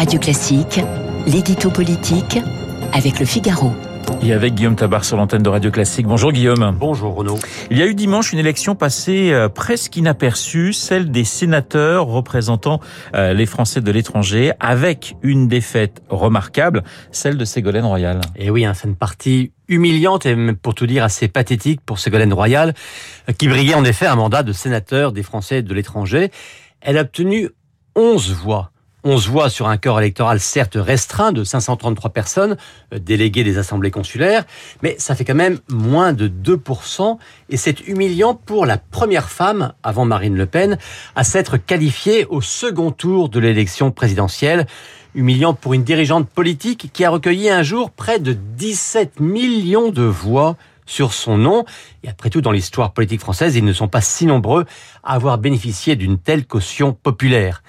Radio Classique, l'édito politique avec le Figaro. Et avec Guillaume Tabar sur l'antenne de Radio Classique. Bonjour Guillaume. Bonjour Renaud. Il y a eu dimanche une élection passée euh, presque inaperçue, celle des sénateurs représentant euh, les Français de l'étranger, avec une défaite remarquable, celle de Ségolène Royal. Et oui, hein, c'est une partie humiliante et même pour tout dire assez pathétique pour Ségolène Royal, euh, qui briguait en effet un mandat de sénateur des Français de l'étranger. Elle a obtenu 11 voix. 11 voix sur un corps électoral certes restreint de 533 personnes, euh, déléguées des assemblées consulaires, mais ça fait quand même moins de 2%, et c'est humiliant pour la première femme, avant Marine Le Pen, à s'être qualifiée au second tour de l'élection présidentielle. Humiliant pour une dirigeante politique qui a recueilli un jour près de 17 millions de voix sur son nom. Et après tout, dans l'histoire politique française, ils ne sont pas si nombreux à avoir bénéficié d'une telle caution populaire.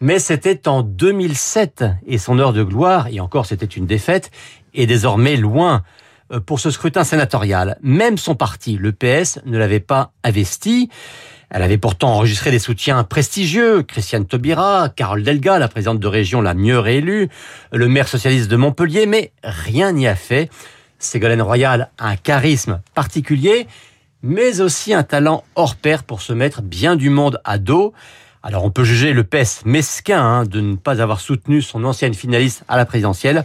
Mais c'était en 2007 et son heure de gloire, et encore c'était une défaite, est désormais loin euh, pour ce scrutin sénatorial. Même son parti, le PS, ne l'avait pas investi. Elle avait pourtant enregistré des soutiens prestigieux, Christiane Taubira, Carole Delga, la présidente de région la mieux réélue, le maire socialiste de Montpellier, mais rien n'y a fait. Ségolène Royal a un charisme particulier, mais aussi un talent hors pair pour se mettre bien du monde à dos. Alors on peut juger le PS mesquin hein, de ne pas avoir soutenu son ancienne finaliste à la présidentielle,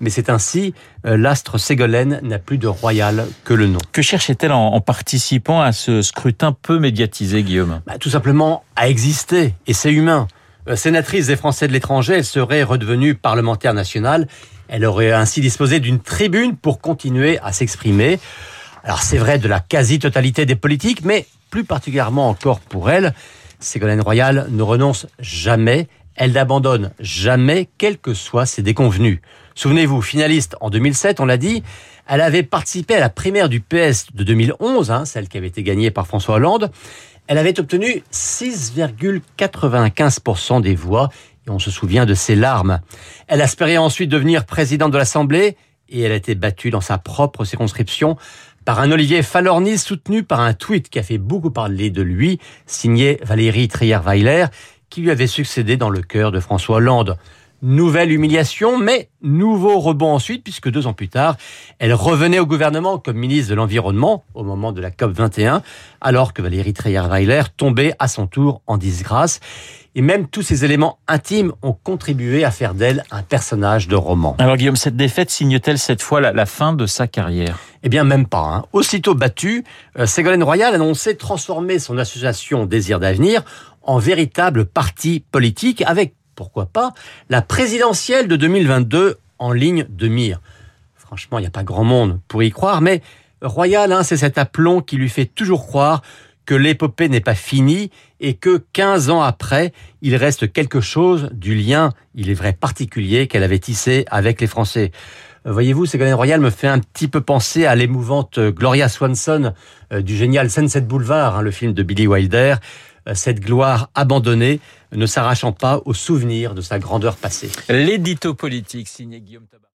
mais c'est ainsi, euh, l'astre Ségolène n'a plus de royal que le nom. Que cherchait-elle en, participant à ce scrutin peu médiatisé, Guillaume? Bah, Tout simplement à exister, et c'est humain. Euh, sénatrice des Français de l'étranger, elle serait redevenue parlementaire nationale. Elle aurait ainsi disposé d'une tribune pour continuer à s'exprimer. Alors c'est vrai de la quasi-totalité des politiques, mais plus particulièrement encore pour elle, Ségolène Royal ne renonce jamais, elle n'abandonne jamais, quels que soient ses déconvenus. Souvenez-vous, finaliste en 2007, on l'a dit, elle avait participé à la primaire du PS de 2011, hein, celle qui avait été gagnée par François Hollande. Elle avait obtenu 6,95% des voix et on se souvient de ses larmes. Elle espérait ensuite devenir présidente de l'Assemblée et elle a été battue dans sa propre circonscription par un Olivier Falorni soutenu par un tweet qui a fait beaucoup parler de lui, signé Valérie Trier-Weiler, qui lui avait succédé dans le cœur de François Hollande. Nouvelle humiliation, mais nouveau rebond ensuite, puisque deux ans plus tard, elle revenait au gouvernement comme ministre de l'Environnement au moment de la COP 21, alors que Valérie Treyer-Weiler tombait à son tour en disgrâce. Et même tous ces éléments intimes ont contribué à faire d'elle un personnage de roman. Alors Guillaume, cette défaite signe-t-elle cette fois la, fin de sa carrière? Eh bien même pas. Hein. Aussitôt battue, euh, Ségolène Royal annonçait transformer son association Désir d'avenir en véritable parti politique avec pourquoi pas, la présidentielle de 2022 en ligne de mire. Franchement, il n'y a pas grand monde pour y croire, mais Royal, hein, c'est cet aplomb qui lui fait toujours croire que l'épopée n'est pas finie et que 15 ans après, il reste quelque chose du lien, il est vrai particulier, qu'elle avait tissé avec les Français. Euh, voyez-vous, Ségolène Royal me fait un petit peu penser à l'émouvante Gloria Swanson euh, du génial Sunset Boulevard, hein, le film de Billy Wilder. Cette gloire abandonnée, ne s'arrachant pas au souvenir de sa grandeur passée.